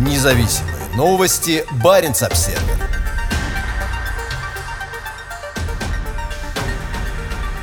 Независимые новости. Барин обсерва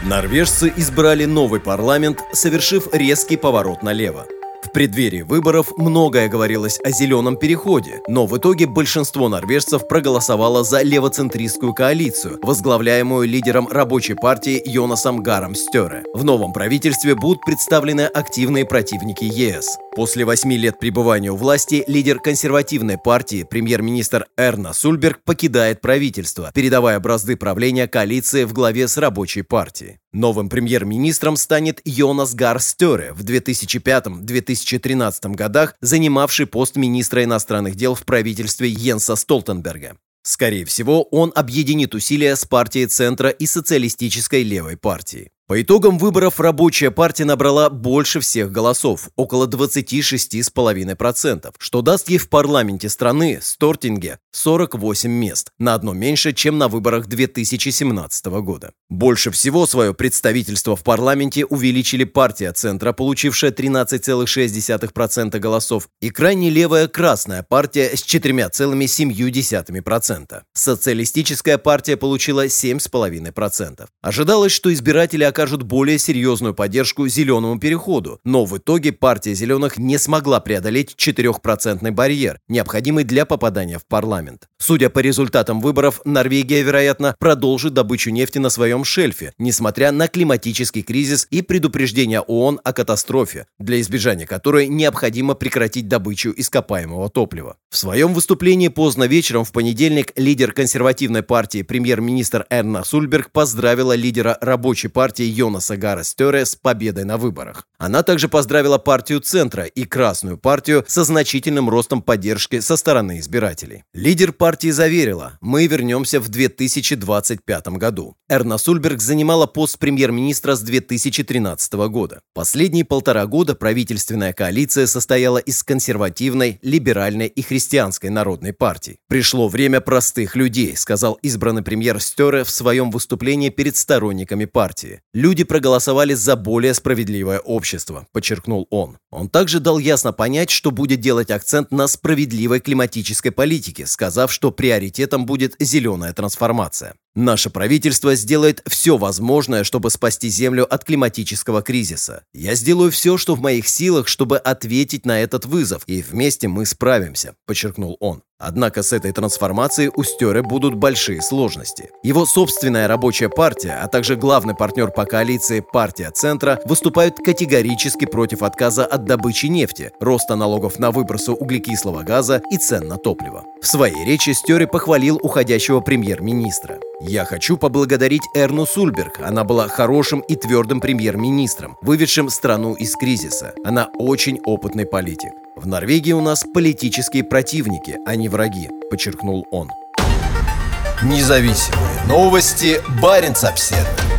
Норвежцы избрали новый парламент, совершив резкий поворот налево. В преддверии выборов многое говорилось о зеленом переходе, но в итоге большинство норвежцев проголосовало за левоцентристскую коалицию, возглавляемую лидером рабочей партии Йонасом Гаром Стере. В новом правительстве будут представлены активные противники ЕС. После восьми лет пребывания у власти лидер консервативной партии, премьер-министр Эрна Сульберг, покидает правительство, передавая бразды правления коалиции в главе с рабочей партией. Новым премьер-министром станет Йонас Гар Стере, в 2005-2013 годах занимавший пост министра иностранных дел в правительстве Йенса Столтенберга. Скорее всего, он объединит усилия с партией Центра и социалистической левой партией. По итогам выборов рабочая партия набрала больше всех голосов, около 26,5%, что даст ей в парламенте страны, Стортинге, 48 мест, на одно меньше, чем на выборах 2017 года. Больше всего свое представительство в парламенте увеличили партия Центра, получившая 13,6% голосов, и крайне левая Красная партия с 4,7%. Социалистическая партия получила 7,5%. Ожидалось, что избиратели окажут более серьезную поддержку зеленому переходу, но в итоге партия зеленых не смогла преодолеть 4% барьер, необходимый для попадания в парламент. Судя по результатам выборов, Норвегия, вероятно, продолжит добычу нефти на своем шельфе, несмотря на климатический кризис и предупреждение ООН о катастрофе, для избежания которой необходимо прекратить добычу ископаемого топлива. В своем выступлении поздно вечером в понедельник лидер консервативной партии премьер-министр Эрна Сульберг поздравила лидера рабочей партии Йонаса Гара Стере с победой на выборах. Она также поздравила партию Центра и Красную партию со значительным ростом поддержки со стороны избирателей. Лидер партии заверила, мы вернемся в 2025 году. Эрна Сульберг занимала пост премьер-министра с 2013 года. Последние полтора года правительственная коалиция состояла из консервативной, либеральной и христианской народной партий. Пришло время простых людей, сказал избранный премьер Стере в своем выступлении перед сторонниками партии. Люди проголосовали за более справедливое общество, подчеркнул он. Он также дал ясно понять, что будет делать акцент на справедливой климатической политике, сказав, что приоритетом будет зеленая трансформация. Наше правительство сделает все возможное, чтобы спасти Землю от климатического кризиса. Я сделаю все, что в моих силах, чтобы ответить на этот вызов, и вместе мы справимся», – подчеркнул он. Однако с этой трансформацией у Стере будут большие сложности. Его собственная рабочая партия, а также главный партнер по коалиции «Партия Центра» выступают категорически против отказа от добычи нефти, роста налогов на выбросы углекислого газа и цен на топливо. В своей речи Стере похвалил уходящего премьер-министра. Я хочу поблагодарить Эрну Сульберг. Она была хорошим и твердым премьер-министром, выведшим страну из кризиса. Она очень опытный политик. В Норвегии у нас политические противники, а не враги, подчеркнул он. Независимые новости. Барин обседный.